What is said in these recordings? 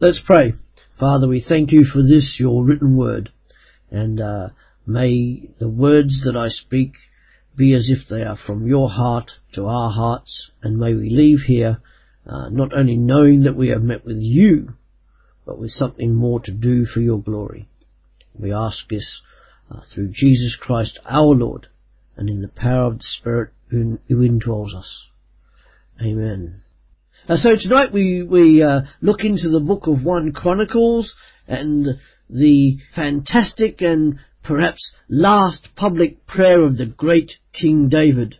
Let's pray. Father, we thank you for this, your written word, and uh, may the words that I speak be as if they are from your heart to our hearts, and may we leave here uh, not only knowing that we have met with you, but with something more to do for your glory. We ask this uh, through Jesus Christ our Lord, and in the power of the Spirit who, who indwells us. Amen. Uh, so tonight we, we uh, look into the book of 1 Chronicles and the fantastic and perhaps last public prayer of the great King David.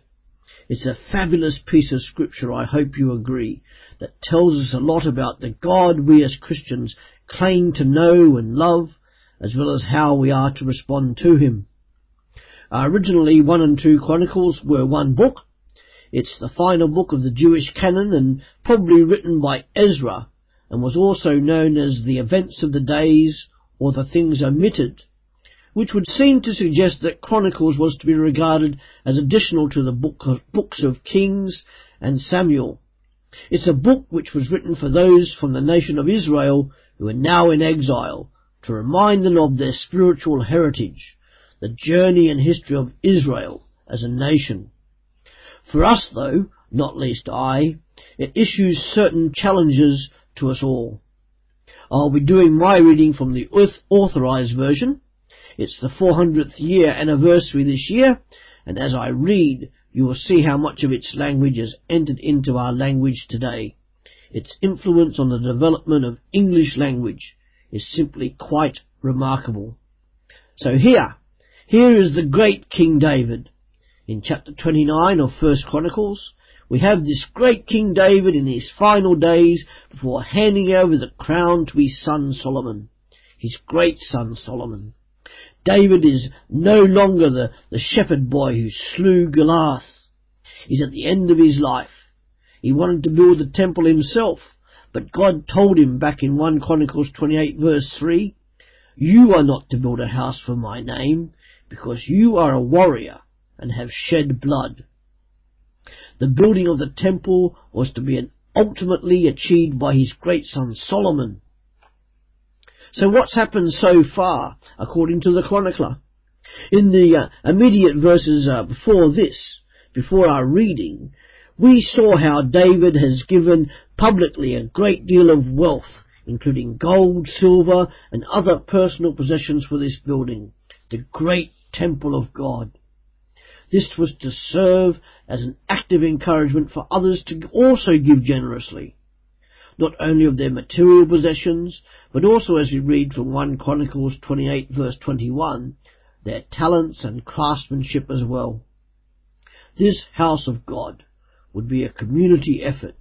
It's a fabulous piece of scripture, I hope you agree, that tells us a lot about the God we as Christians claim to know and love, as well as how we are to respond to him. Uh, originally, 1 and 2 Chronicles were one book, it's the final book of the Jewish canon and probably written by Ezra and was also known as the events of the days or the things omitted, which would seem to suggest that Chronicles was to be regarded as additional to the book of, books of Kings and Samuel. It's a book which was written for those from the nation of Israel who are now in exile to remind them of their spiritual heritage, the journey and history of Israel as a nation. For us, though, not least I, it issues certain challenges to us all. I'll be doing my reading from the authorized version. It's the 400th year anniversary this year, and as I read, you will see how much of its language has entered into our language today. Its influence on the development of English language is simply quite remarkable. So here, here is the great King David, in chapter 29 of First Chronicles, we have this great King David in his final days before handing over the crown to his son Solomon, his great son Solomon. David is no longer the, the shepherd boy who slew Goliath. He's at the end of his life. He wanted to build the temple himself, but God told him back in 1 Chronicles 28 verse 3, You are not to build a house for my name, because you are a warrior and have shed blood. The building of the temple was to be ultimately achieved by his great son Solomon. So what's happened so far, according to the chronicler? In the uh, immediate verses uh, before this, before our reading, we saw how David has given publicly a great deal of wealth, including gold, silver, and other personal possessions for this building, the great temple of God. This was to serve as an active encouragement for others to also give generously, not only of their material possessions, but also, as we read from 1 Chronicles 28 verse 21, their talents and craftsmanship as well. This house of God would be a community effort,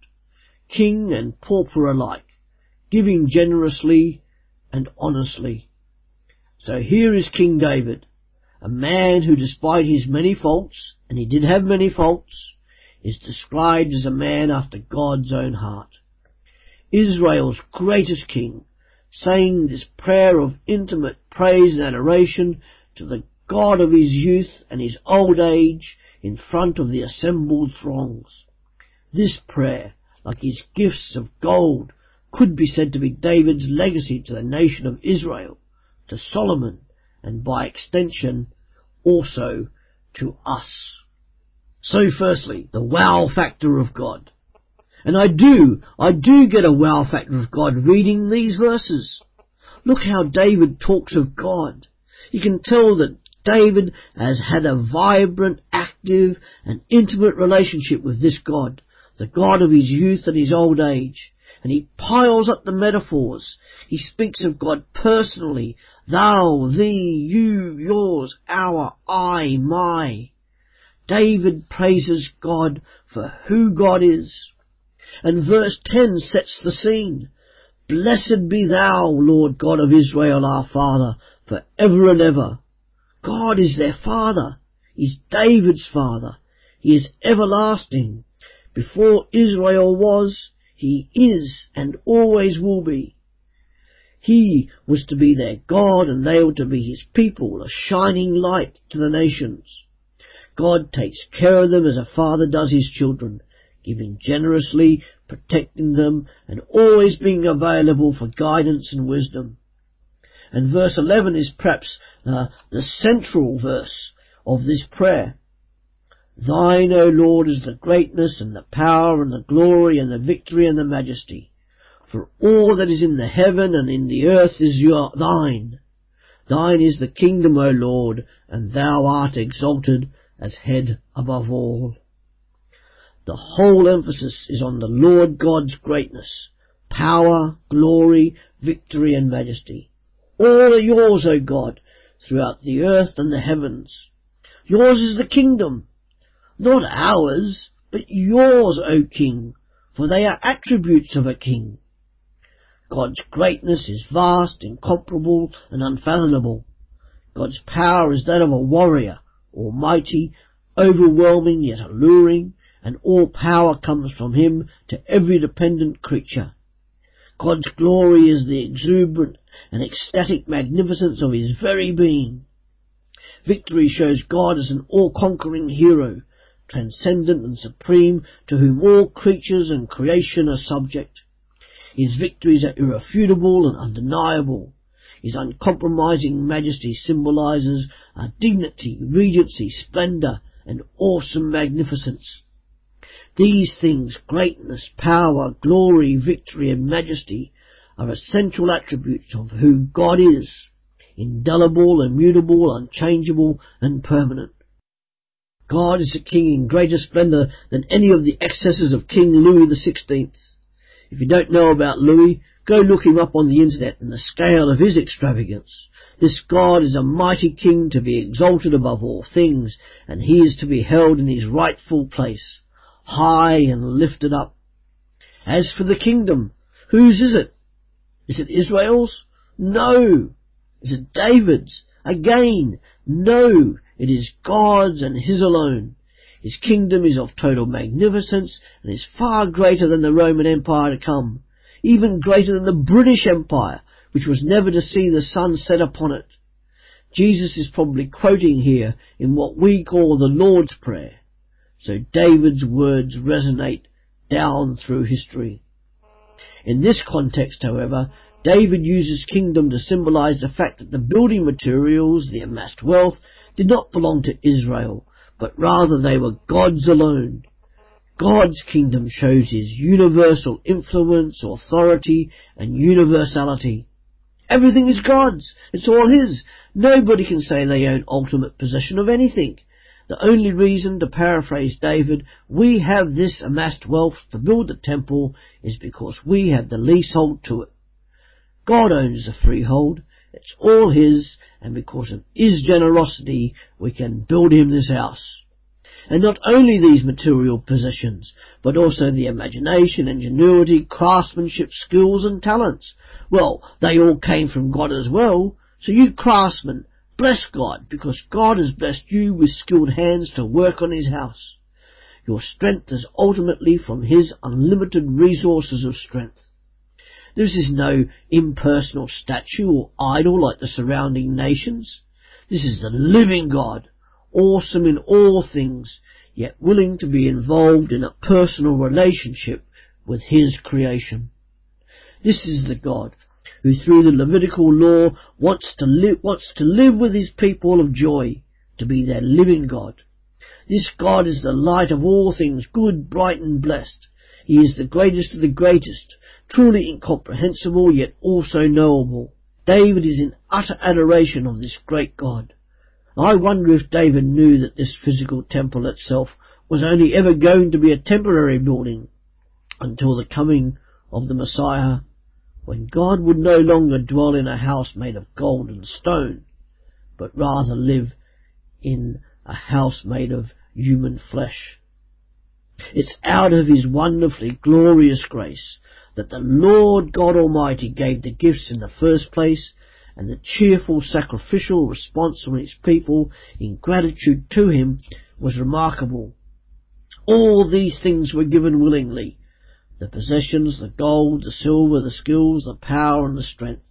king and pauper alike, giving generously and honestly. So here is King David, a man who, despite his many faults, and he did have many faults, is described as a man after God's own heart. Israel's greatest king, saying this prayer of intimate praise and adoration to the God of his youth and his old age in front of the assembled throngs. This prayer, like his gifts of gold, could be said to be David's legacy to the nation of Israel, to Solomon, and by extension also to us. So firstly, the wow factor of God. And I do, I do get a wow factor of God reading these verses. Look how David talks of God. You can tell that David has had a vibrant, active and intimate relationship with this God, the God of his youth and his old age and he piles up the metaphors. He speaks of God personally. Thou, thee, you, yours, our, I, my. David praises God for who God is. And verse 10 sets the scene. Blessed be thou, Lord God of Israel, our Father, for ever and ever. God is their Father. He's David's Father. He is everlasting. Before Israel was, he is and always will be. He was to be their God and they were to be his people, a shining light to the nations. God takes care of them as a father does his children, giving generously, protecting them, and always being available for guidance and wisdom. And verse 11 is perhaps uh, the central verse of this prayer. Thine, O Lord, is the greatness and the power and the glory and the victory and the majesty. For all that is in the heaven and in the earth is your, thine. Thine is the kingdom, O Lord, and thou art exalted as head above all. The whole emphasis is on the Lord God's greatness, power, glory, victory and majesty. All are yours, O God, throughout the earth and the heavens. Yours is the kingdom, not ours, but yours, O King, for they are attributes of a king. God's greatness is vast, incomparable, and unfathomable. God's power is that of a warrior, almighty, overwhelming yet alluring, and all power comes from him to every dependent creature. God's glory is the exuberant and ecstatic magnificence of his very being. Victory shows God as an all-conquering hero, transcendent and supreme, to whom all creatures and creation are subject. His victories are irrefutable and undeniable. His uncompromising majesty symbolizes a dignity, regency, splendor, and awesome magnificence. These things, greatness, power, glory, victory, and majesty, are essential attributes of who God is, indelible, immutable, unchangeable, and permanent. God is a king in greater splendor than any of the excesses of King Louis XVI. If you don't know about Louis, go look him up on the internet and the scale of his extravagance. This God is a mighty king to be exalted above all things, and he is to be held in his rightful place, high and lifted up. As for the kingdom, whose is it? Is it Israel's? No. Is it David's? Again, no. It is God's and his alone. His kingdom is of total magnificence and is far greater than the Roman Empire to come, even greater than the British Empire, which was never to see the sun set upon it. Jesus is probably quoting here in what we call the Lord's Prayer. So David's words resonate down through history. In this context, however, David uses kingdom to symbolize the fact that the building materials, the amassed wealth, did not belong to Israel, but rather they were God's alone. God's kingdom shows his universal influence, authority, and universality. Everything is God's. It's all His. Nobody can say they own ultimate possession of anything. The only reason, to paraphrase David, we have this amassed wealth to build the temple is because we have the leasehold to it. God owns the freehold. It's all His, and because of His generosity, we can build Him this house. And not only these material possessions, but also the imagination, ingenuity, craftsmanship, skills and talents. Well, they all came from God as well. So you craftsmen, bless God, because God has blessed you with skilled hands to work on His house. Your strength is ultimately from His unlimited resources of strength. This is no impersonal statue or idol like the surrounding nations. This is the living God, awesome in all things, yet willing to be involved in a personal relationship with His creation. This is the God who through the Levitical law wants to live, wants to live with His people of joy, to be their living God. This God is the light of all things good, bright and blessed. He is the greatest of the greatest, truly incomprehensible yet also knowable. David is in utter adoration of this great God. I wonder if David knew that this physical temple itself was only ever going to be a temporary building until the coming of the Messiah, when God would no longer dwell in a house made of gold and stone, but rather live in a house made of human flesh. It's out of His wonderfully glorious grace that the Lord God Almighty gave the gifts in the first place, and the cheerful sacrificial response from His people in gratitude to Him was remarkable. All these things were given willingly. The possessions, the gold, the silver, the skills, the power and the strength.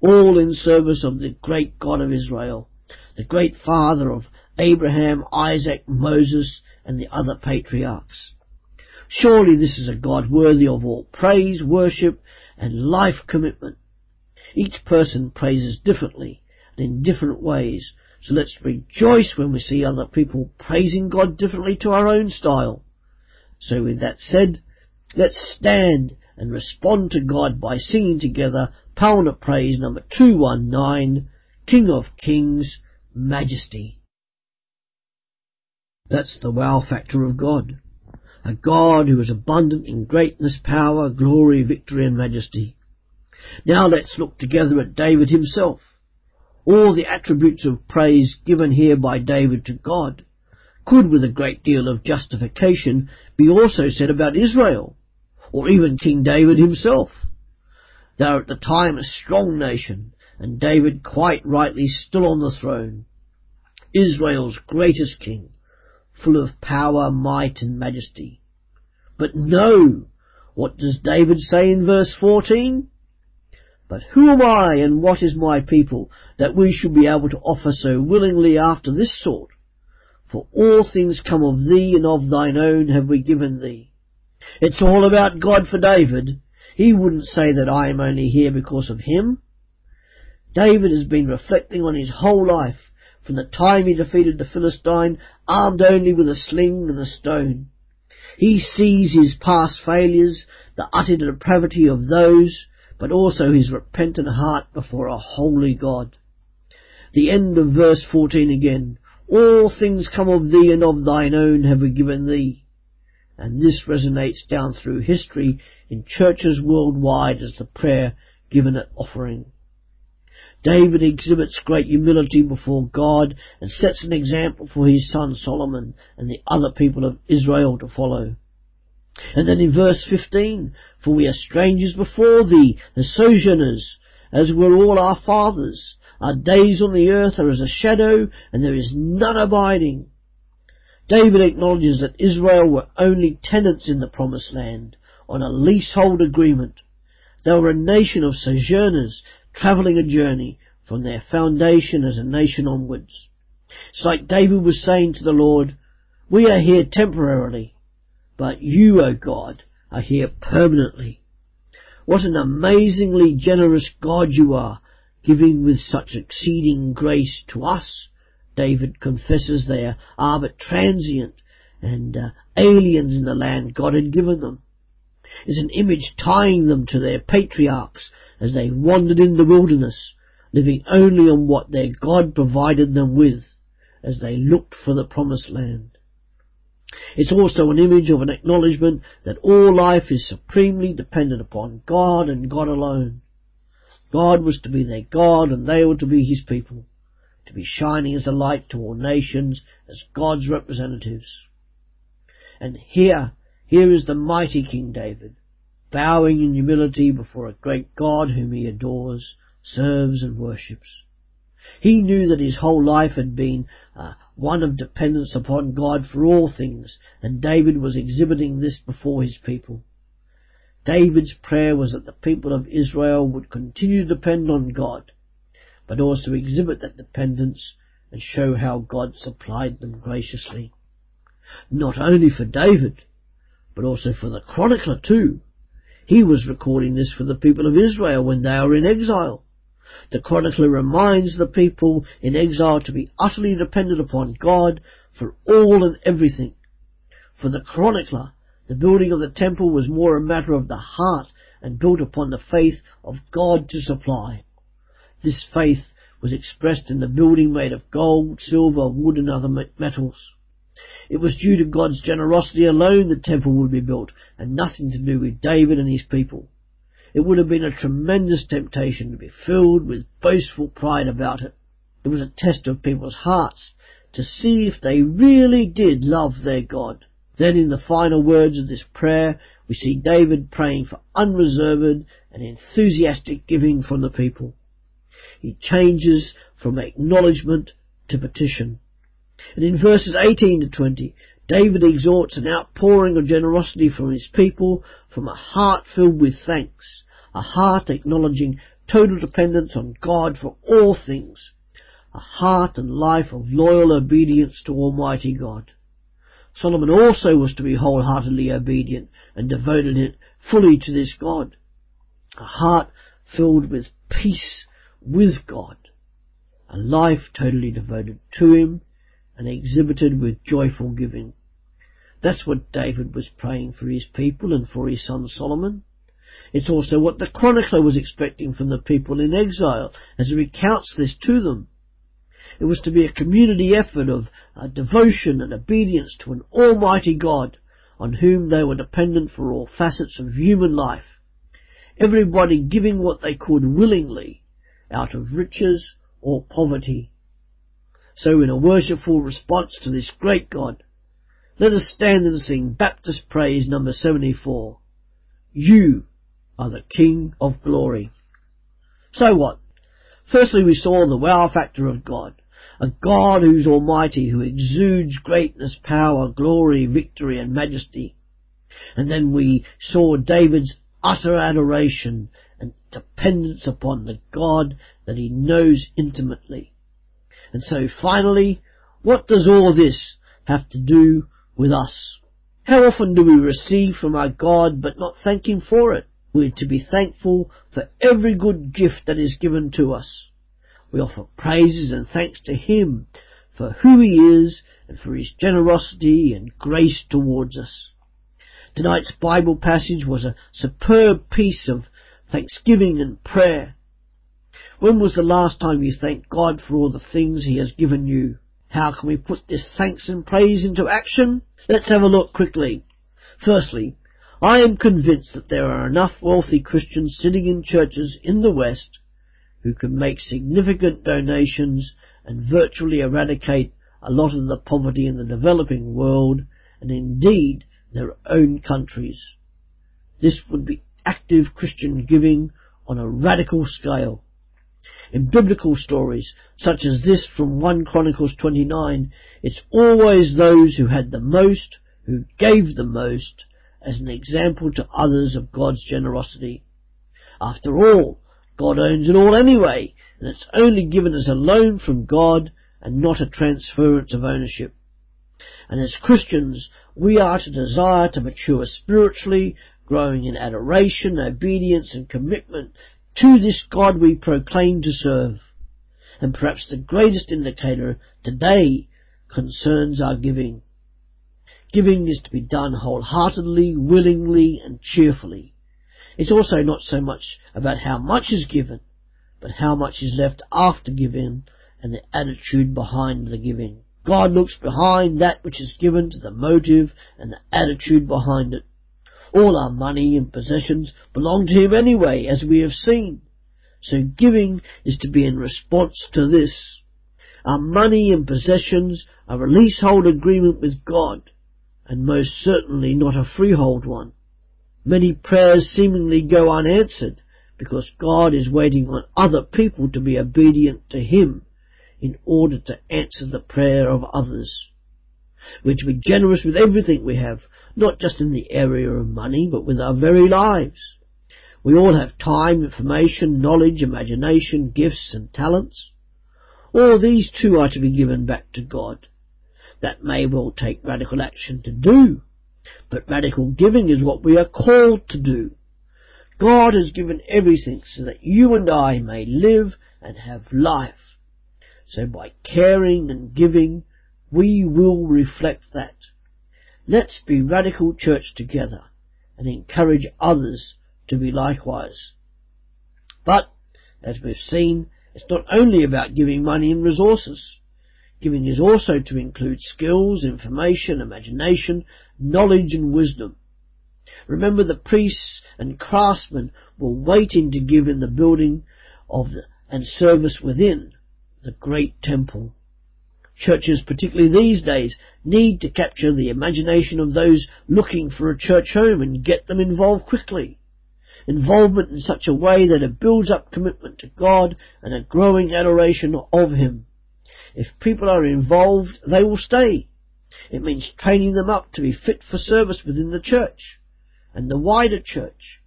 All in service of the great God of Israel, the great Father of Abraham, Isaac, Moses, and the other patriarchs. Surely this is a God worthy of all praise, worship, and life commitment. Each person praises differently and in different ways, so let's rejoice when we see other people praising God differently to our own style. So with that said, let's stand and respond to God by singing together Pound of Praise number 219, King of Kings, Majesty. That's the wow factor of God. A God who is abundant in greatness, power, glory, victory and majesty. Now let's look together at David himself. All the attributes of praise given here by David to God could with a great deal of justification be also said about Israel, or even King David himself. They are at the time a strong nation, and David quite rightly still on the throne. Israel's greatest king, full of power, might and majesty. But no! What does David say in verse 14? But who am I and what is my people that we should be able to offer so willingly after this sort? For all things come of thee and of thine own have we given thee. It's all about God for David. He wouldn't say that I am only here because of him. David has been reflecting on his whole life from the time he defeated the Philistine, armed only with a sling and a stone. He sees his past failures, the utter depravity of those, but also his repentant heart before a holy God. The end of verse 14 again. All things come of thee and of thine own have we given thee. And this resonates down through history in churches worldwide as the prayer given at offering. David exhibits great humility before God and sets an example for his son Solomon and the other people of Israel to follow. And then in verse 15, for we are strangers before thee, as sojourners, as were all our fathers. Our days on the earth are as a shadow, and there is none abiding. David acknowledges that Israel were only tenants in the promised land, on a leasehold agreement. They were a nation of sojourners, travelling a journey from their foundation as a nation onwards. It's like David was saying to the Lord, we are here temporarily, but you, O God, are here permanently. What an amazingly generous God you are, giving with such exceeding grace to us. David confesses they are but transient and uh, aliens in the land God had given them. It's an image tying them to their patriarchs as they wandered in the wilderness, living only on what their God provided them with as they looked for the promised land. It's also an image of an acknowledgement that all life is supremely dependent upon God and God alone. God was to be their God and they were to be his people, to be shining as a light to all nations as God's representatives. And here, here is the mighty King David, bowing in humility before a great God whom he adores, serves and worships. He knew that his whole life had been uh, one of dependence upon God for all things, and David was exhibiting this before his people. David's prayer was that the people of Israel would continue to depend on God, but also exhibit that dependence and show how God supplied them graciously. Not only for David, but also for the chronicler too. He was recording this for the people of Israel when they are in exile. The chronicler reminds the people in exile to be utterly dependent upon God for all and everything. For the chronicler, the building of the temple was more a matter of the heart and built upon the faith of God to supply. This faith was expressed in the building made of gold, silver, wood and other metals. It was due to God's generosity alone the temple would be built and nothing to do with David and his people. It would have been a tremendous temptation to be filled with boastful pride about it. It was a test of people's hearts to see if they really did love their God. Then in the final words of this prayer, we see David praying for unreserved and enthusiastic giving from the people. He changes from acknowledgement to petition. And in verses 18 to 20, David exhorts an outpouring of generosity from his people from a heart filled with thanks, a heart acknowledging total dependence on God for all things, a heart and life of loyal obedience to Almighty God. Solomon also was to be wholeheartedly obedient and devoted it fully to this God. A heart filled with peace with God. A life totally devoted to Him and exhibited with joyful giving. That's what David was praying for his people and for his son Solomon. It's also what the chronicler was expecting from the people in exile as he recounts this to them. It was to be a community effort of devotion and obedience to an almighty God on whom they were dependent for all facets of human life. Everybody giving what they could willingly out of riches or poverty. So in a worshipful response to this great God, let us stand and sing Baptist Praise number 74. You are the King of Glory. So what? Firstly, we saw the wow factor of God. A God who's almighty, who exudes greatness, power, glory, victory and majesty. And then we saw David's utter adoration and dependence upon the God that he knows intimately. And so finally, what does all this have to do with us? How often do we receive from our God but not thank Him for it? We're to be thankful for every good gift that is given to us. We offer praises and thanks to Him for who He is and for His generosity and grace towards us. Tonight's Bible passage was a superb piece of thanksgiving and prayer. When was the last time you thanked God for all the things He has given you? How can we put this thanks and praise into action? Let's have a look quickly. Firstly, I am convinced that there are enough wealthy Christians sitting in churches in the West who can make significant donations and virtually eradicate a lot of the poverty in the developing world and indeed their own countries. This would be active Christian giving on a radical scale. In biblical stories, such as this from 1 Chronicles 29, it's always those who had the most, who gave the most, as an example to others of God's generosity. After all, God owns it all anyway, and it's only given as a loan from God and not a transference of ownership. And as Christians, we are to desire to mature spiritually, growing in adoration, obedience and commitment to this God we proclaim to serve. And perhaps the greatest indicator today concerns our giving. Giving is to be done wholeheartedly, willingly and cheerfully. It's also not so much about how much is given, but how much is left after giving and the attitude behind the giving. God looks behind that which is given to the motive and the attitude behind it. All our money and possessions belong to Him anyway, as we have seen. So giving is to be in response to this. Our money and possessions are a leasehold agreement with God, and most certainly not a freehold one. Many prayers seemingly go unanswered because God is waiting on other people to be obedient to Him in order to answer the prayer of others. We're to be generous with everything we have, not just in the area of money, but with our very lives. We all have time, information, knowledge, imagination, gifts and talents. All these too are to be given back to God. That may well take radical action to do, but radical giving is what we are called to do. God has given everything so that you and I may live and have life. So by caring and giving, we will reflect that. Let's be radical church together and encourage others to be likewise. But, as we've seen, it's not only about giving money and resources. Giving is also to include skills, information, imagination, knowledge and wisdom. Remember the priests and craftsmen were waiting to give in the building of the, and service within the great temple. Churches, particularly these days, need to capture the imagination of those looking for a church home and get them involved quickly. Involvement in such a way that it builds up commitment to God and a growing adoration of Him. If people are involved, they will stay. It means training them up to be fit for service within the church and the wider church.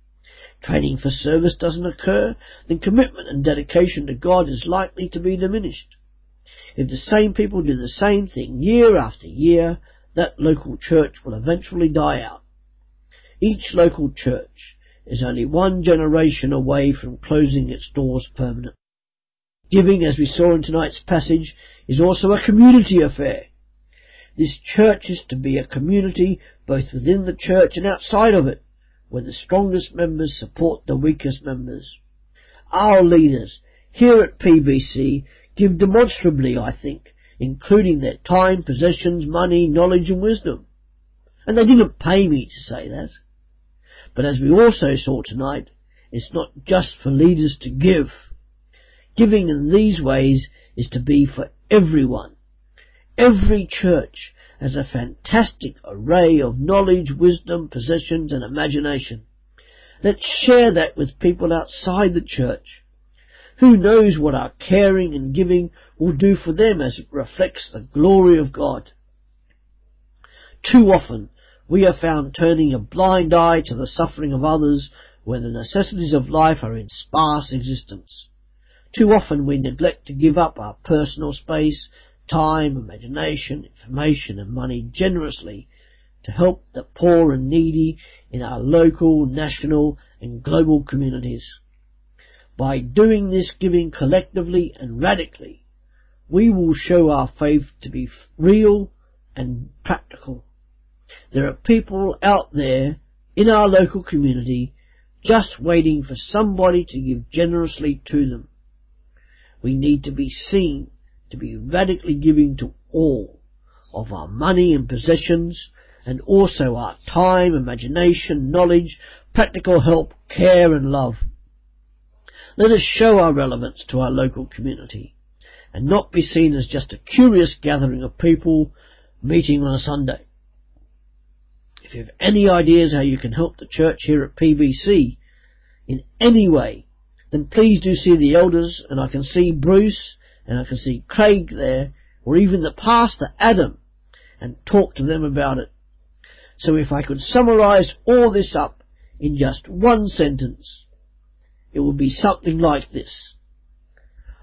Training for service doesn't occur, then commitment and dedication to God is likely to be diminished. If the same people do the same thing year after year, that local church will eventually die out. Each local church is only one generation away from closing its doors permanently. Giving, as we saw in tonight's passage, is also a community affair. This church is to be a community both within the church and outside of it, where the strongest members support the weakest members. Our leaders here at PBC give demonstrably, I think, including their time, possessions, money, knowledge and wisdom. And they didn't pay me to say that. But as we also saw tonight, it's not just for leaders to give. Giving in these ways is to be for everyone. Every church has a fantastic array of knowledge, wisdom, possessions and imagination. Let's share that with people outside the church. Who knows what our caring and giving will do for them as it reflects the glory of God? Too often we are found turning a blind eye to the suffering of others when the necessities of life are in sparse existence. Too often we neglect to give up our personal space, time, imagination, information and money generously to help the poor and needy in our local, national and global communities. By doing this giving collectively and radically, we will show our faith to be real and practical. There are people out there in our local community just waiting for somebody to give generously to them. We need to be seen to be radically giving to all of our money and possessions and also our time, imagination, knowledge, practical help, care and love. Let us show our relevance to our local community and not be seen as just a curious gathering of people meeting on a Sunday. If you have any ideas how you can help the church here at PBC in any way, then please do see the elders and I can see Bruce and I can see Craig there or even the pastor Adam and talk to them about it. So if I could summarize all this up in just one sentence, it will be something like this.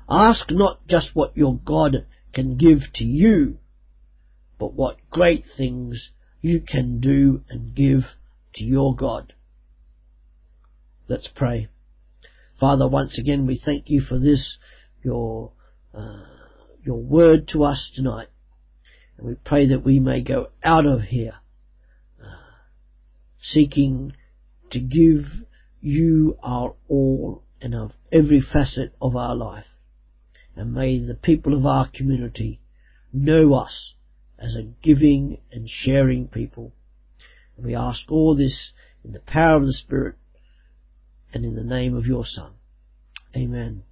Ask not just what your God can give to you, but what great things you can do and give to your God. Let's pray. Father, once again we thank you for this, your, uh, your word to us tonight. And we pray that we may go out of here uh, seeking to give you are all and of every facet of our life. And may the people of our community know us as a giving and sharing people. And we ask all this in the power of the Spirit and in the name of your Son. Amen.